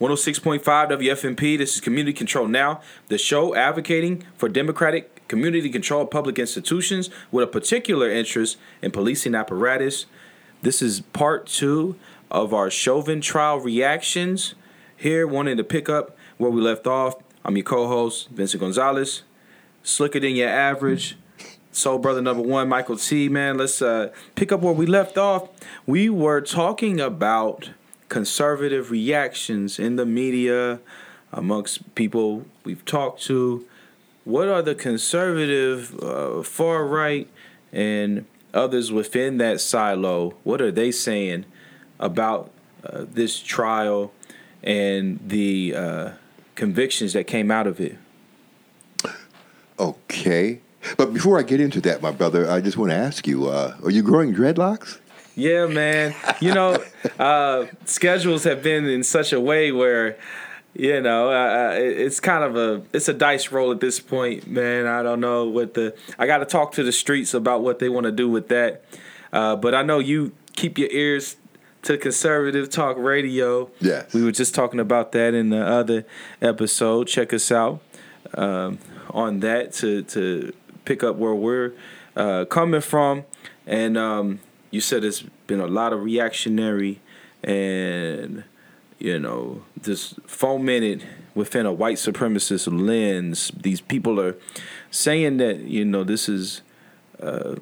106.5 WFMP. This is Community Control Now, the show advocating for democratic community control of public institutions with a particular interest in policing apparatus. This is part two of our Chauvin trial reactions. Here, wanting to pick up where we left off. I'm your co-host, Vincent Gonzalez. Slicker than your average. Soul brother number one, Michael T. Man, let's uh, pick up where we left off. We were talking about conservative reactions in the media amongst people we've talked to. What are the conservative, uh, far right, and others within that silo? What are they saying about uh, this trial and the uh, convictions that came out of it? Okay. But before I get into that, my brother, I just want to ask you: uh, Are you growing dreadlocks? Yeah, man. You know, uh, schedules have been in such a way where, you know, uh, it's kind of a it's a dice roll at this point, man. I don't know what the I got to talk to the streets about what they want to do with that. Uh, but I know you keep your ears to conservative talk radio. Yeah, we were just talking about that in the other episode. Check us out um, on that to to pick up where we're uh, coming from, and. Um, you said it's been a lot of reactionary and you know just fomented within a white supremacist lens. These people are saying that you know this is uh,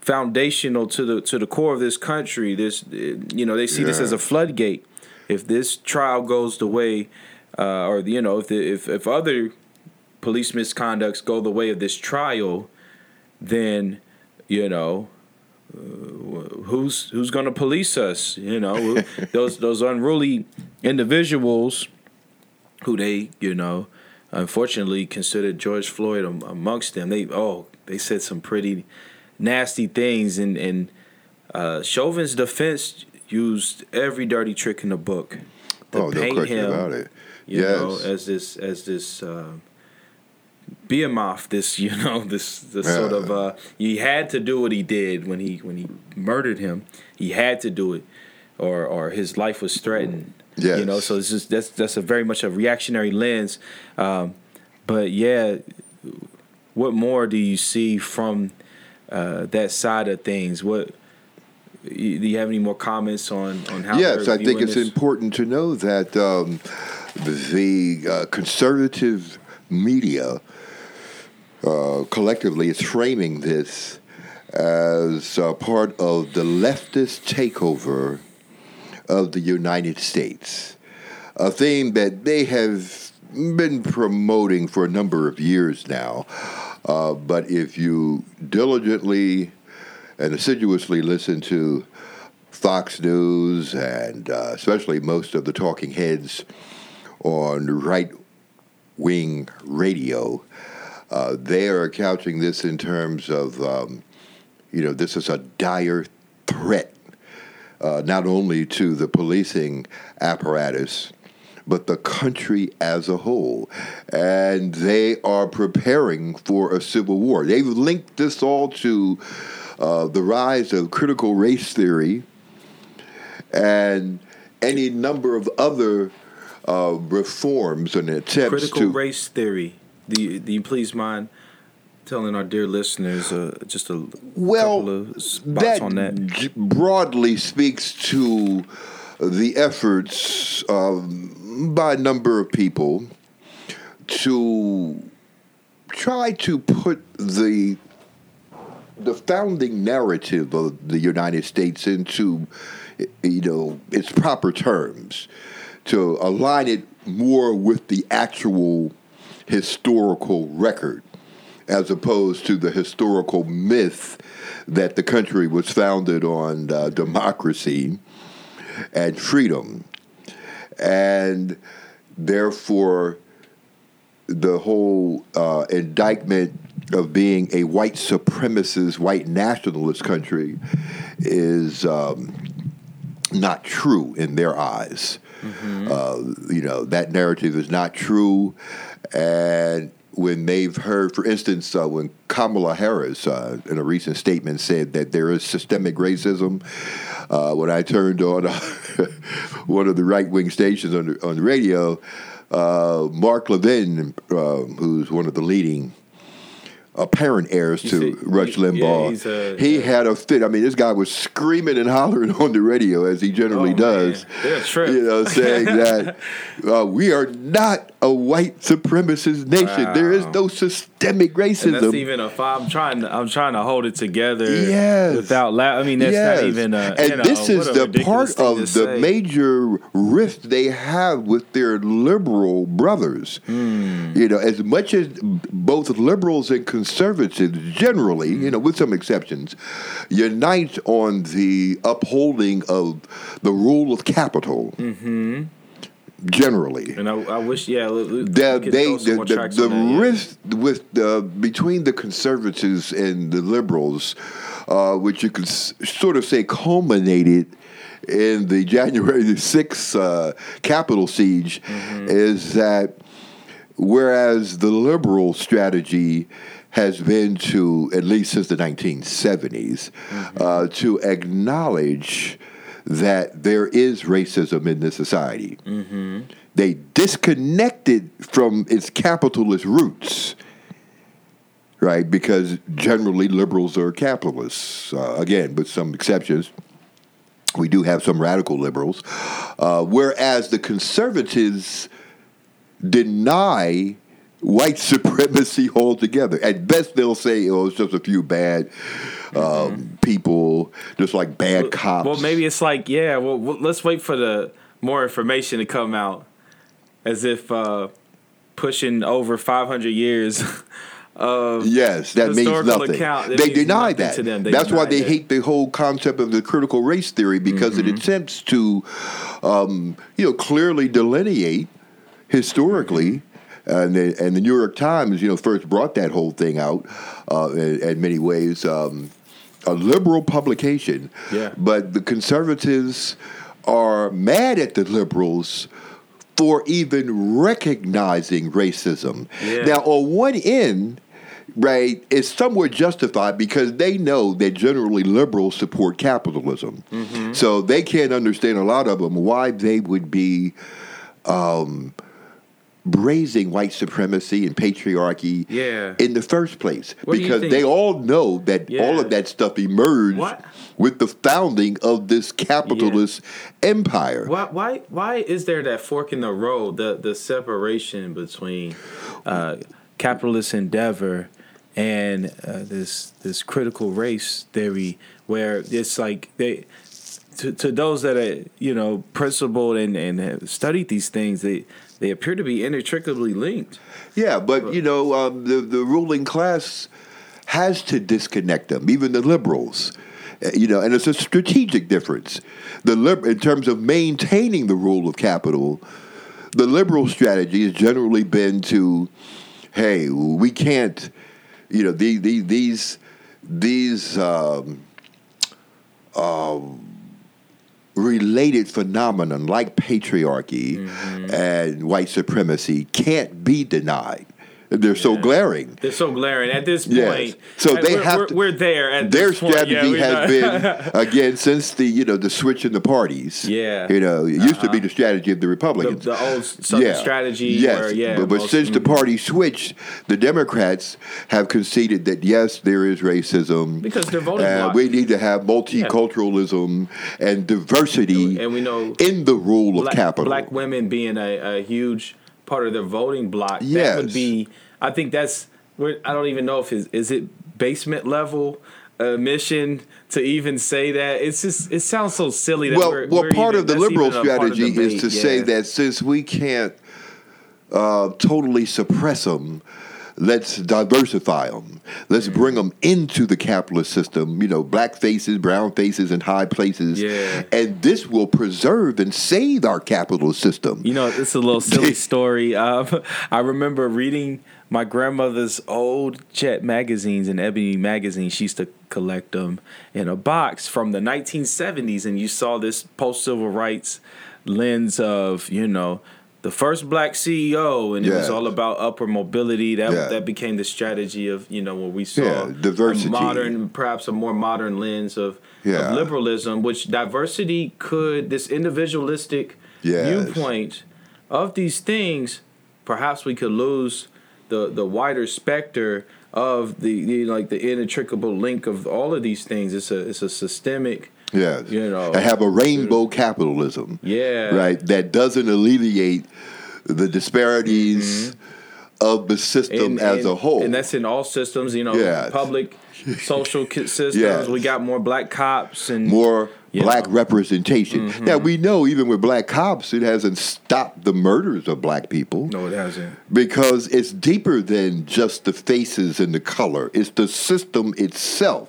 foundational to the to the core of this country. This you know they see yeah. this as a floodgate. If this trial goes the way, uh, or you know if the, if if other police misconducts go the way of this trial, then you know uh, who's who's going to police us? You know, those those unruly individuals who they you know unfortunately considered George Floyd amongst them. They oh they said some pretty nasty things and and uh, Chauvin's defense used every dirty trick in the book to oh, paint no him, about it. You yes. know, as this as this. Uh, Behemoth, this you know, this this yeah. sort of uh, he had to do what he did when he when he murdered him. He had to do it, or or his life was threatened. Yes. you know. So this is that's that's a very much a reactionary lens. Um, but yeah, what more do you see from uh, that side of things? What do you have any more comments on on how? Yes, I think it's this? important to know that um, the uh, conservative media uh, collectively is framing this as part of the leftist takeover of the United States, a theme that they have been promoting for a number of years now. Uh, but if you diligently and assiduously listen to Fox News and uh, especially most of the talking heads on right wing radio, uh, they are couching this in terms of, um, you know, this is a dire threat, uh, not only to the policing apparatus, but the country as a whole. And they are preparing for a civil war. They've linked this all to uh, the rise of critical race theory and any number of other uh, reforms and attempts to. critical to. race theory. Do you, do you please mind telling our dear listeners uh, just a well, couple of spots that on that? broadly speaks to the efforts um, by a number of people to try to put the the founding narrative of the United States into you know its proper terms to align it more with the actual historical record as opposed to the historical myth that the country was founded on uh, democracy and freedom. And therefore, the whole uh, indictment of being a white supremacist, white nationalist country is um, not true in their eyes. Mm-hmm. Uh, you know, that narrative is not true. And when they've heard, for instance, uh, when Kamala Harris, uh, in a recent statement, said that there is systemic racism, uh, when I turned on one of the right wing stations on the, on the radio, uh, Mark Levin, uh, who's one of the leading apparent heirs You to see- Rush yeah, Limbaugh. he's a- he yeah. had a fit. I mean, this guy was screaming and hollering on the radio as he generally Oh, does. They're a trip. You know, saying that uh, we are not a white supremacist nation. There is no systemic And that's racism. even a I'm trying to I'm trying to hold it together. Yes. Without I mean that's Yes. not even a and you know, this is the part of the say. major rift they have with their liberal brothers. Hmm. You know, as much as both liberals and conservatives generally, you know, with some exceptions, unite on the upholding of the rule of capital. Mm-hmm. Generally, And I, I wish yeah the, they the, the, the that, yeah. rift with the between the conservatives and the liberals, uh, which you could s- sort of say culminated in the January the sixth uh, Capitol siege, Mm-hmm. is that whereas the liberal strategy has been to at least since the 1970s Mm-hmm. uh, to acknowledge that there is racism in this society Mm-hmm. they disconnected from its capitalist roots, right? Because generally liberals are capitalists. Uh, again, with some exceptions. We do have some radical liberals, uh, whereas the conservatives deny white supremacy altogether. At best, they'll say, "Oh, it's just a few bad um, people, just like bad cops." Well, maybe it's like, yeah. Well, well, let's wait for the more information to come out, as if uh, pushing over 500 years of Yes, that means nothing. account, it they means deny nothing that. to them. They That's why they that. hate the whole concept of the critical race theory because Mm-hmm. it attempts to, um, you know, clearly delineate historically. And the, and the New York Times, you know, first brought that whole thing out uh, in, in many ways. Um, a liberal publication, Yeah. but the conservatives are mad at the liberals for even recognizing racism. Yeah. Now, on one end, right, it's somewhat justified because they know that generally liberals support capitalism. Mm-hmm. So they can't understand a lot of them why they would be um, raising white supremacy and patriarchy Yeah. in the first place. What because they all know that all of that stuff emerged What? with the founding of this capitalist empire. Why, why, why is there that fork in the road, the the separation between uh, capitalist endeavor and uh, this this critical race theory, where it's like they to, to those that are you know principled and, and have studied these things, they they appear to be inextricably linked. Yeah, but you know, um, the the ruling class has to disconnect them, even the liberals. Uh, You know, and it's a strategic difference. The lib- in terms of maintaining the rule of capital, the liberal strategy has generally been to, hey, we can't, you know, the, the, these these um, um, related phenomenon like patriarchy mm-hmm. and white supremacy can't be denied. They're so glaring. They're so glaring at this point. Yes. So uh, they we're, have we're, to- we're there at Their this strategy Yeah, has not- been again since the you know the switch in the parties. Yeah. you know it used to be Uh-huh. the strategy of the the, Republicans. the old Southern strategy. Yes, where, yeah, but, but most- since the party switched, the Democrats have conceded that yes, there is racism Because they're voting and we need to have multiculturalism and diversity and we know in the rule of capital. black women being a, a huge part of their voting block. That would be. I think that's. I don't even know if it's, is it basement level uh, mission to even say that. It's just it sounds so silly. That well, we're, well, we're part even- of the liberal strategy is to say that since we can't uh, totally suppress them, let's diversify them. Let's Mm. bring them into the capitalist system. You know, black faces, brown faces, in high places. Yeah. and this will preserve and save our capitalist system. You know, it's a little silly story. Um, I remember reading my grandmother's old Jet magazines and Ebony magazines. She used to collect them in a box from the 1970s, and you saw this post civil rights lens of you know the first black CEO, and it was all about upward mobility. That Yeah. that became the strategy of you know what we saw Yeah, diversity. a modern, perhaps a more modern lens of, Yeah. of liberalism, which diversity could this individualistic Yes. viewpoint of these things. Perhaps we could lose the the wider specter of the, the like the inextricable link of all of these things. It's a it's a systemic. Yes. You know. I have a rainbow capitalism. Yeah. Right. That doesn't alleviate the disparities of the system Mm-hmm. And- as and- a whole. And that's in all systems, you know, Yes. public, social systems. Yes. We got more black cops and more black know. Mm-hmm. representation. Now we know even with black cops, it hasn't stopped the murders of black people. No, it hasn't. because it's deeper than just the faces and the color. It's the system itself.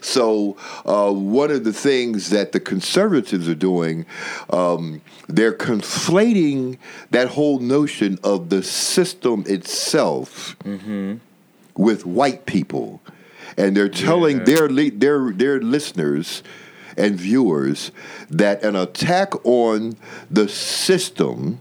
So uh, one of the things that the conservatives are doing, um, they're conflating that whole notion of the system itself with white people, and they're telling Yeah. their their their listeners and viewers that an attack on the system,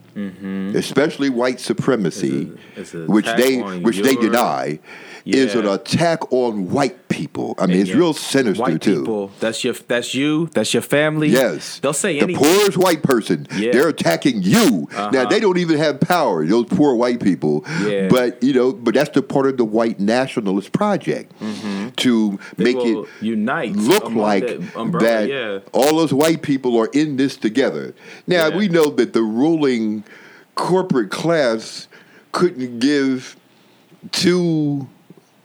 especially white supremacy, It's a- it's which they which they your- deny, is an attack on white people. I mean, And it's yeah, real sinister White too. people. That's your. That's you. That's your family. Yes, They'll say the poorest white person. Yeah. They're attacking you. Now Uh-huh. they don't even have power. Those poor white people. Yeah. But you know, but that's the part of the white nationalist project to. They make it unite look like that umbrella, that Yeah. all those white people are in this together. Now Yeah. we know that the ruling corporate class couldn't give two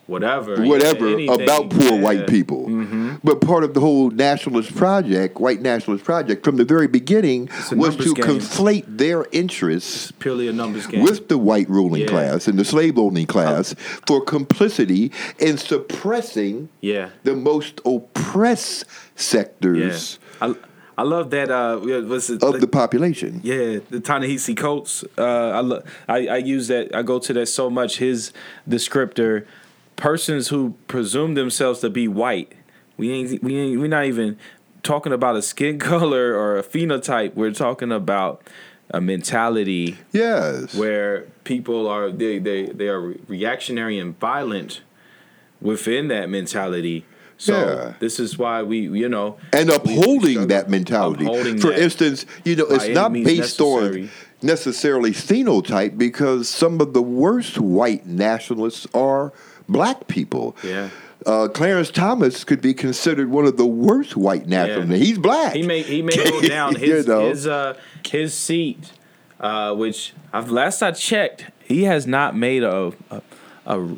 Whatever. yeah, whatever about poor yeah. white people. Mhm. But part of the whole nationalist project, white nationalist project, from the very beginning was to game. conflate their interests It's purely a numbers game. with the white ruling Yeah. class and the slave owning class for complicity in suppressing yeah. the most oppressed Yeah. sectors I, I love that. Uh, was it of the population. Yeah, the Ta-Nehisi Coates. Uh, I, lo- I I use that. I go to that so much. His descriptor: persons who presume themselves to be white. We ain't we ain't we're not even talking about a skin color or a phenotype. We're talking about a mentality Yes. where people are they they they are reactionary and violent within that mentality. So Yeah. this is why we you know and upholding that mentality. Upholding For that. instance, you know, it's not based necessary. on necessarily phenotype because some of the worst white nationalists are black people. Yeah. Uh, Clarence Thomas could be considered one of the worst white nationalists. He's black. He may he may go down You his know. his uh his seat, uh, which I've last I checked, he has not made a a, a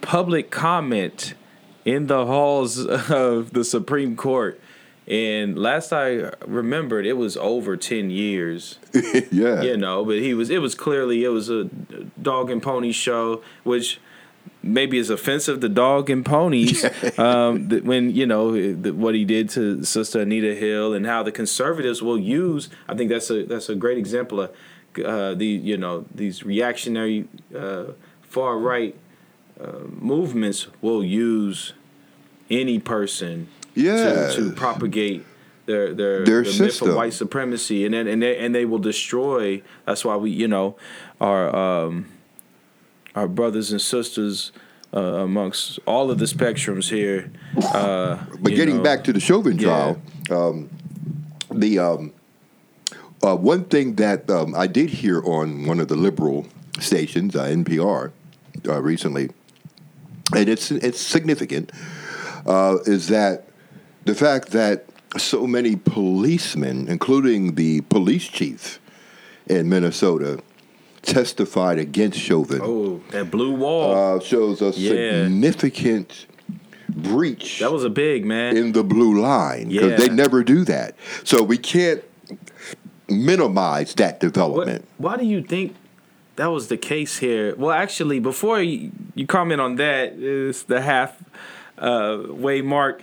public comment in the halls of the Supreme Court. And last I remembered, it was over ten years. yeah. You know, but he was. It was clearly it was a dog and pony show, which maybe is offensive to dog and ponies. um, when you know what he did to Sister Anita Hill and how the conservatives will use. I think that's a that's a great example of uh, the you know these reactionary uh, far right uh, movements will use any person Yes. to, to propagate their their, Their the myth of white supremacy, and then and they, and they will destroy. That's why we, you know, our um, our brothers and sisters uh, amongst all of the spectrums here. Uh, But getting know, back to the Chauvin Yeah. trial, um, the um, uh, one thing that um, I did hear on one of the liberal stations, uh, NPR, uh, recently, and it's it's significant, uh, is that the fact that so many policemen, including the police chief in Minnesota, testified against Chauvin, oh, that blue wall. uh, shows a Yeah. significant breach that was a big man. in the blue line because Yeah. they never do that. So we can't minimize that What, development. why do you think that was the case here? Well, actually, before you, you comment on that, it's the half uh, way mark.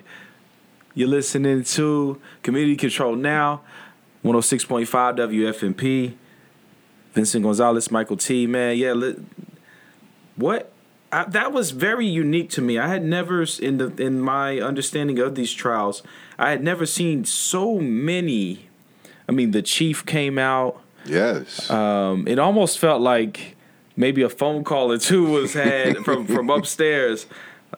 You're listening to Community Control Now, 106.5 WFMP. Vincent Gonzalez, Michael T. Man, yeah. Li- what? I, that was very unique to me. I had never, in the in my understanding of these trials, I had never seen so many I mean, the chief came out. Yes. Um, it almost felt like maybe a phone call or two was had from from upstairs.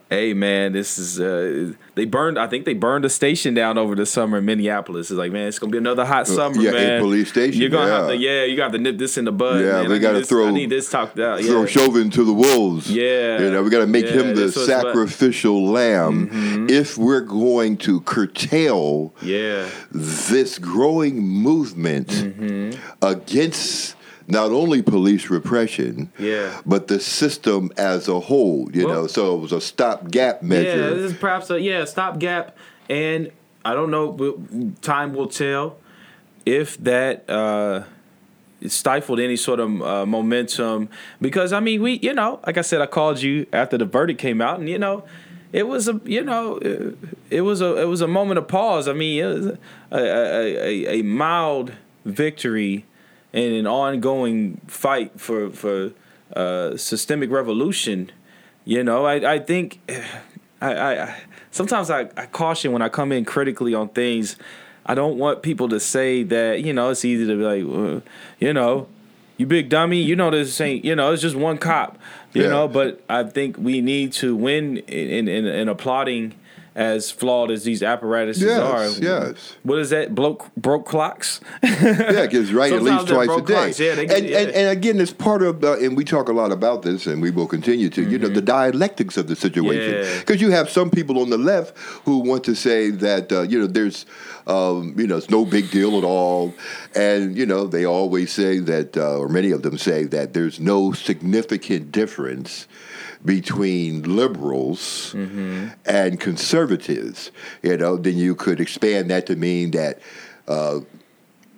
Hey man, this is uh, they burned. I think they burned a station down over the summer in Minneapolis. It's like man, it's gonna be another hot summer, yeah, a police station, You're gonna have yeah. to, yeah, you got to nip this in the bud. Yeah, man. gotta need this- throw- I need this talked out. Yeah. Throw Chauvin to the wolves. Yeah. You know, we got to make Yeah, him the this was what- sacrificial lamb if we're going to curtail yeah. this growing movement Mm-hmm. against not only police repression, Yeah. but the system as a whole. You Well- know, so it was a stopgap measure. Yeah, this is perhaps a yeah stopgap, and I don't know. Time will tell if that uh, stifled any sort of uh, momentum. Because I mean, we you know, like I said, I called you after the verdict came out, and you know. It was a you know it, it was a it was a moment of pause. I mean it was a a, a, a mild victory in an ongoing fight for for uh, systemic revolution. You know, I I think I, I sometimes I, I caution when I come in critically on things. I don't want people to say that you know it's easy to be like, well, you know, you big dummy. You know this ain't you know it's just one cop. You Yeah. know, but I think we need to win in in, in applauding as flawed as these apparatuses Yes, are. yes. What is that? Broke broke clocks. yeah, it because right at least twice a day. clocks, yeah, and, get- and yeah. and again, it's part of, uh, and we talk a lot about this, and we will continue to. You know, the dialectics of the situation, Mm-hmm. Yeah. because you have some people on the left who want to say that uh, you know there's, um, you know, it's no big deal at all, and you know they always say that, uh, or many of them say that there's no significant difference between liberals Mm-hmm. and conservatives. You know, then you could expand that to mean that. Uh,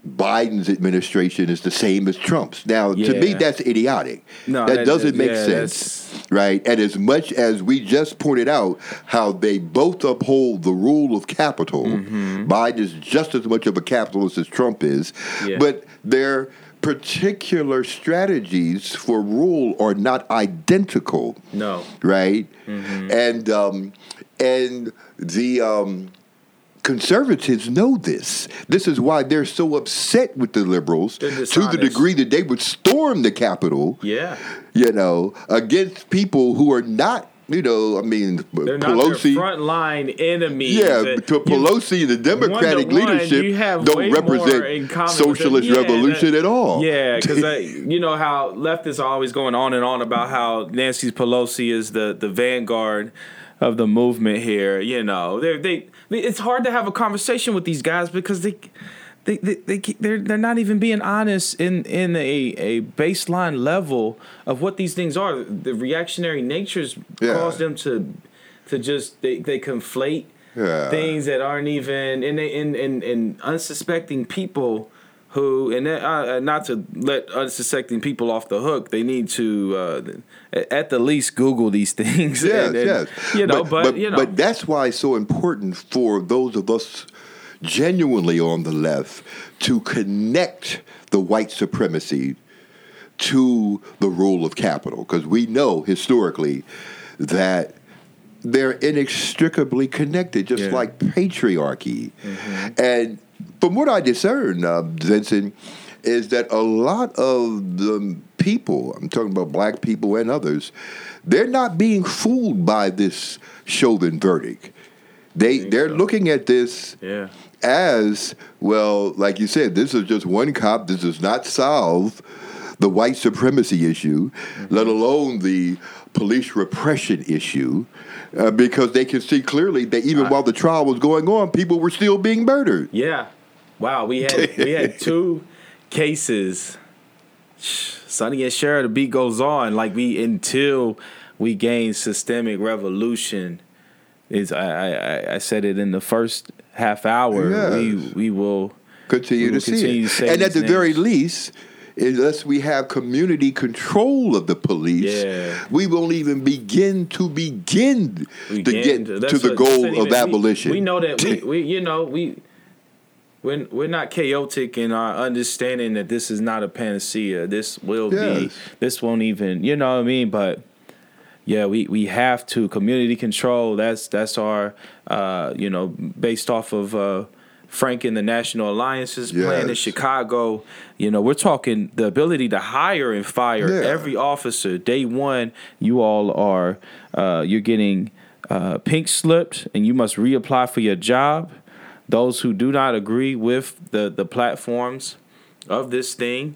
Biden's administration is the same as Trump's. Now, to me, that's idiotic. No, that, that- doesn't make yeah, sense, right? And as much as we just pointed out how they both uphold the rule of capital, Mm-hmm. Biden is just as much of a capitalist as Trump is, Yeah. but their particular strategies for rule are not identical No. right? Mm-hmm. And um, and the um, conservatives know this. This is why they're so upset with the liberals to the degree that they would storm the Capitol. Yeah. You know, against people who are not. You know, I mean, They're not Pelosi. frontline enemies. yeah, to Pelosi and the Democratic one-to-one, leadership don't way more in represent socialist Yeah, revolution that- at all. Yeah, because you know how leftists are always going on and on about how Nancy Pelosi is the the vanguard of the movement here. You know, they they it's hard to have a conversation with these guys because they. They, they, they, they're, they're not even being honest in, in a, a baseline level of what these things are. The reactionary natures Yeah. cause them to to just they, they conflate Yeah. things that aren't even and they and, and, and unsuspecting people who and uh, uh, not to let unsuspecting people off the hook they need to uh, at- the least google these things Yes, and- and, yes. you know but, you know but that's why it's so important for those of us genuinely on the left to connect the white supremacy to the rule of capital, because we know historically that they're inextricably connected, just Yeah. like patriarchy. And from what I discern, uh, Vincent, is that a lot of the people, I'm talking about black people and others, they're not being fooled by this Chauvin verdict. They, they're so. looking at this yeah as well, like you said, this is just one cop. This does not solve the white supremacy issue, let alone the police repression issue, uh, because they can see clearly that even while the trial was going on, people were still being murdered. yeah wow we had we had two cases Sonny and Cher, the beat goes on. Like we until we gain systemic revolution. Is I I- I said it in the first half hour. We Yes. we will Continue We will to see continue it, to say and at the very least. Unless we have community control of the police, Yeah. we won't even begin to begin we to get to that's the what- goal of even- abolition. We, know that we, we you know we we're, we're not chaotic in our understanding that this is not a panacea. This will be this won't even you know what I mean, but yeah, we, we have to community control. That's that's our uh, you know based off of uh, Frank and the National Alliance's plan in Chicago. You know, we're talking the ability to hire and fire Yeah. every officer. Day one, you all are uh, you're getting uh, pink slipped, and you must reapply for your job. Those who do not agree with the the platforms of this thing,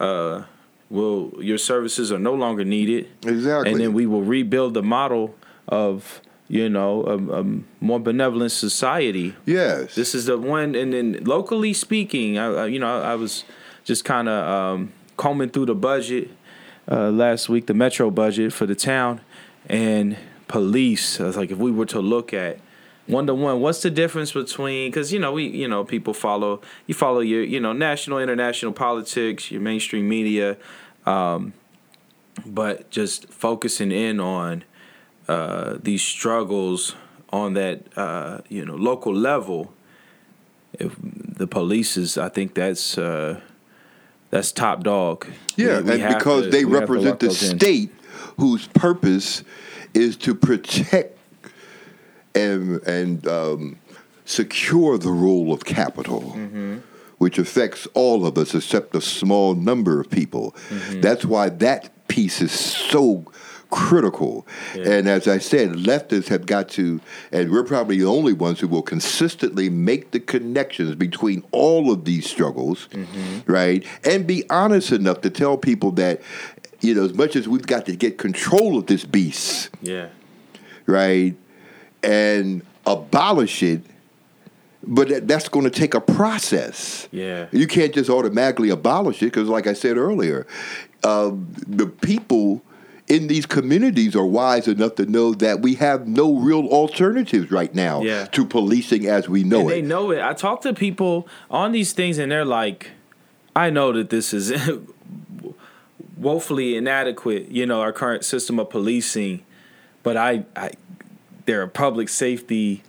uh, will your services are no longer needed. Exactly. And then we will rebuild the model of you know a, a more benevolent society. Yes. This is the one, and then locally speaking, I, you know I, was just kind of um, combing through the budget uh, last week, the metro budget for the town, and police. I was like, if we were to look at one to one, what's the difference between? Because you know we you know people follow you follow your you know national international politics, your mainstream media, um, but just focusing in on uh, these struggles on that uh, you know local level. If the police is, I think that's uh, that's top dog. Yeah, We- we and because to- they we have to represent the those in. state whose purpose is to protect and and um, secure the role of capital, Mm-hmm. which affects all of us except a small number of people. Mm-hmm. That's why that piece is so critical. Yeah. And as I said, leftists have got to, and we're probably the only ones who will consistently make the connections between all of these struggles, Mm-hmm. right? And be honest enough to tell people that, you know, as much as we've got to get control of this beast, Yeah, right, and abolish it, but that, that's going to take a process. yeah, You can't just automatically abolish it because, like I said earlier, uh, the people in these communities are wise enough to know that we have no real alternatives right now Yeah. to policing as we know and they know it. I talk to people on these things, and they're like, "I know that this is woefully inadequate. You know, our current system of policing, but I, I there are public safety."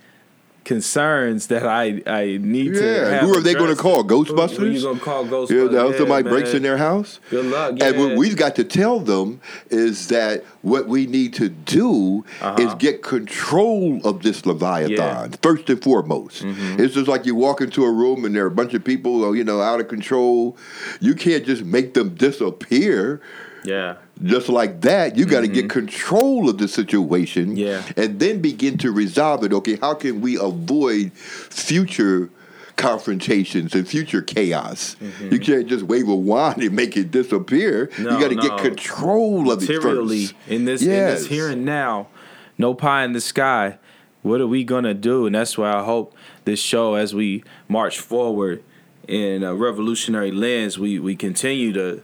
Concerns that I I need to. yeah, have who are they going to call? Who- Who, Ghostbusters? you gonna call Ghostbusters? now somebody Yeah, breaks in their house. Good luck. And what we've got to tell them is that what we need to do Uh-huh. is get control of this Leviathan, first and foremost. Mm-hmm. It's just like you walk into a room and there are a bunch of people, you know, out of control. You can't just make them disappear yeah, just like that. You got to get control of the situation Mm-hmm. Yeah. and then begin to resolve it. Okay, how can we avoid future confrontations and future chaos? You can't just wave a wand and make it disappear. Mm-hmm. No, you got to no. get control of it first. in this Yes. in this here and now, no pie in the sky. What are we gonna do? And that's why I hope this show, as we march forward in a revolutionary lens, we we continue to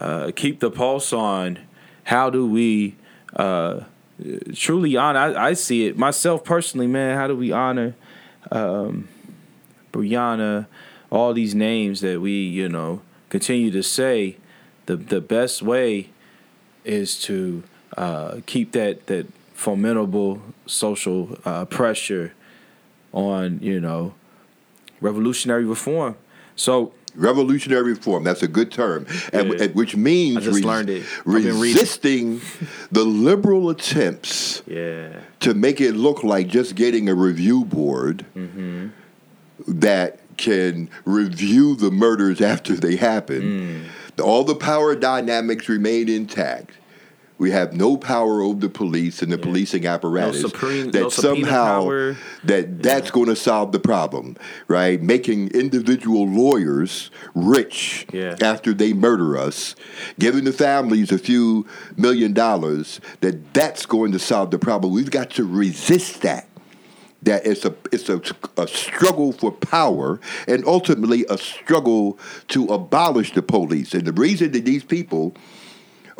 uh, keep the pulse on how do we uh, truly honor. I, I see it myself personally, man. How do we honor um, Breonna? All these names that we you know continue to say. The the best way is to uh, keep that that formidable social uh, pressure on you know revolutionary reform. So Revolutionary reform, that's a good term, and, Yeah. and which means I just learned it. I've been reading. resisting the liberal attempts yeah, to make it look like just getting a review board Mm-hmm. that can review the murders after they happen. Mm. All the power dynamics remain intact. We have no power over the police and the policing apparatus. supreme- that no somehow power. that that's going to solve the problem, right? Making individual lawyers rich Yeah. after they murder us, giving the families a few million dollars, that that's going to solve the problem. We've got to resist that. That it's a it's a, a struggle for power and ultimately a struggle to abolish the police. And the reason that these people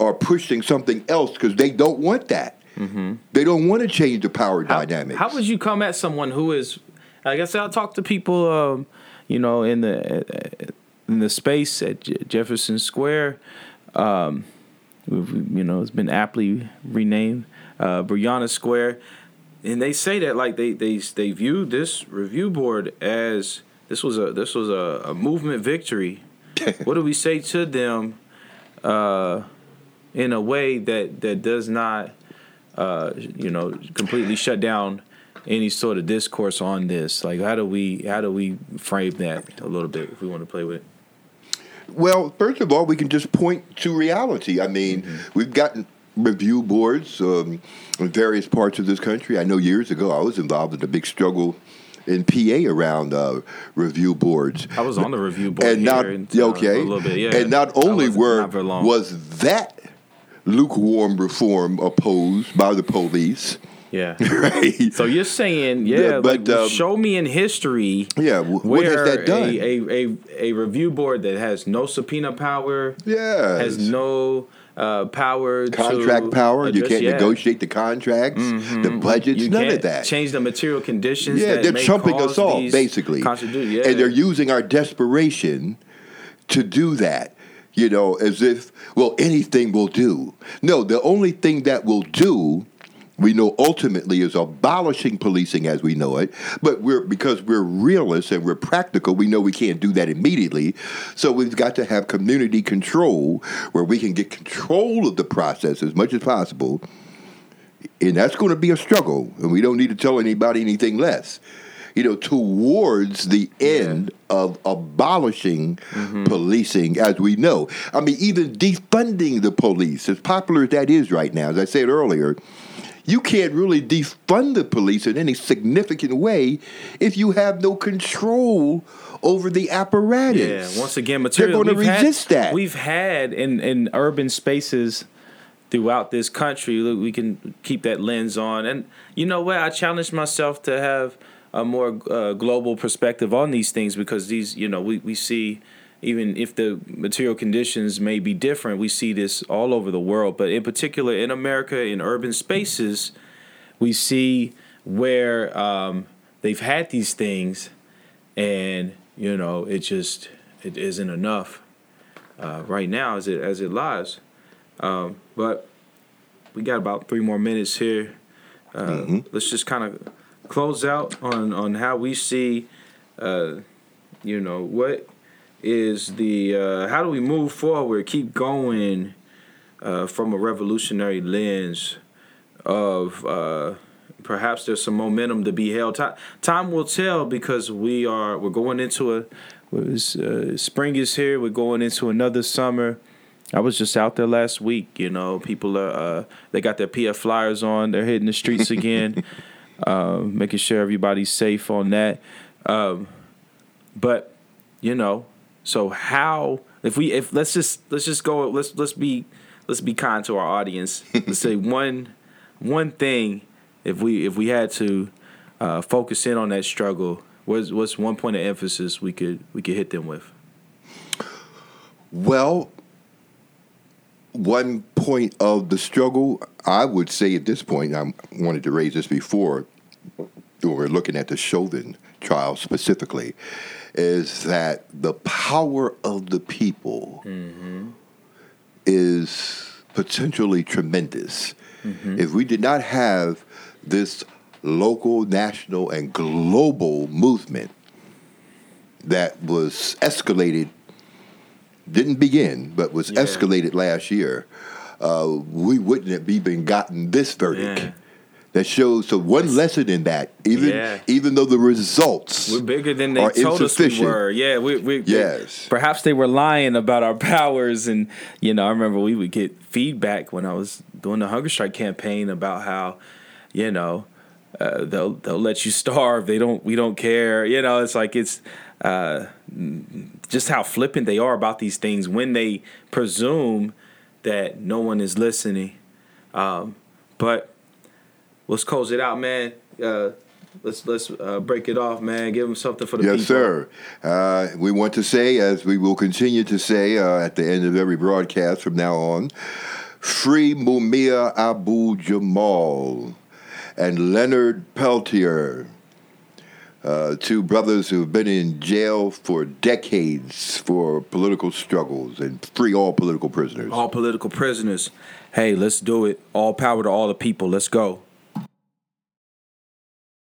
are pushing something else because they don't want that. They don't want to change the power Mm-hmm. How- dynamics. How would you come at someone who is? I guess I'll talk to people, um, you know, in the in the space at Je- Jefferson Square. Um, we've- you know, it's been aptly renamed uh, Breonna Square, and they say that like they they they view this review board as this was a this was a, a movement victory. what do we say to them? Uh, in a way that that does not uh, you know completely shut down any sort of discourse on this? Like, how do we how do we frame that a little bit if we want to play with it? Well, first of all, we can just point to reality. I mean, mm-hmm. we've gotten review boards um, in various parts of this country. I know years ago I was involved in a big struggle in PA around uh, review boards. I was on the review board and not in, uh, okay, bit, yeah. and not only were was that lukewarm reform opposed by the police. Yeah. right. So you're saying, yeah, yeah but like, um, show me in history. Yeah. What has that done? A, a, a, a review board that has no subpoena power. Yeah. Has no uh, power, contract power. you can't yeah. negotiate the contracts, mm-hmm. the budgets, you none of that. Change the material conditions. Yeah, they're trumping us all basically, yeah. and they're using our desperation to do that. You know, as if well anything will do. No, the only thing that will do we know ultimately is abolishing policing as we know it, but we're because we're realists and we're practical, we know we can't do that immediately. So we've got to have community control where we can get control of the process as much as possible. And that's going to be a struggle, and we don't need to tell anybody anything less. You know, towards the end of abolishing mm-hmm. policing as we know. I mean, even defunding the police, as popular as that is right now, as I said earlier, you can't really defund the police in any significant way if you have no control over the apparatus. Yeah, once again, material. They're going to resist had, that. We've had in, in urban spaces throughout this country, we can keep that lens on. And you know what? I challenged myself to have a more uh, global perspective on these things because these, you know, we, we see even if the material conditions may be different, we see this all over the world. But in particular, in America, in urban spaces, we see where um, they've had these things, and you know, it just it isn't enough uh, right now as it as it lies. Um, but we got about three more minutes here. Uh, mm-hmm. Let's just kind of close out on on how we see, uh, you know, what is the uh, how do we move forward, keep going uh, from a revolutionary lens of uh, perhaps there's some momentum to be held. Time, time will tell because we are we're going into a uh, spring is here. We're going into another summer. I was just out there last week. You know, people are uh, they got their PF flyers on. They're hitting the streets again, uh, making sure everybody's safe on that. Um, but you know, so how if we if let's just let's just go let's let's be let's be kind to our audience. let's say one one thing if we if we had to uh, focus in on that struggle, what's what's one point of emphasis we could we could hit them with? Well, one point of the struggle, I would say at this point, I wanted to raise this before, when we're looking at the Chauvin trial specifically, is that the power of the people mm-hmm. is potentially tremendous. Mm-hmm. If we did not have this local, national, and global movement that was escalated, didn't begin, but was yeah. escalated last year, uh, we wouldn't have even gotten this verdict. Yeah that shows so one lesson in that even yeah. even though the results we're bigger than they told us we were yeah we, we yes perhaps they were lying about our powers and you know i remember we would get feedback when i was doing the hunger strike campaign about how you know uh, they'll they'll let you starve they don't we don't care you know it's like it's uh, just how flippant they are about these things when they presume that no one is listening um, but let's close it out, man. Uh, let's let's uh, break it off, man. Give them something for the yes, people. sir. Uh, we want to say, as we will continue to say uh, at the end of every broadcast from now on, free Mumia Abu Jamal and Leonard Peltier. Uh, two brothers who have been in jail for decades for political struggles and free all political prisoners. All political prisoners. Hey, let's do it. All power to all the people. Let's go.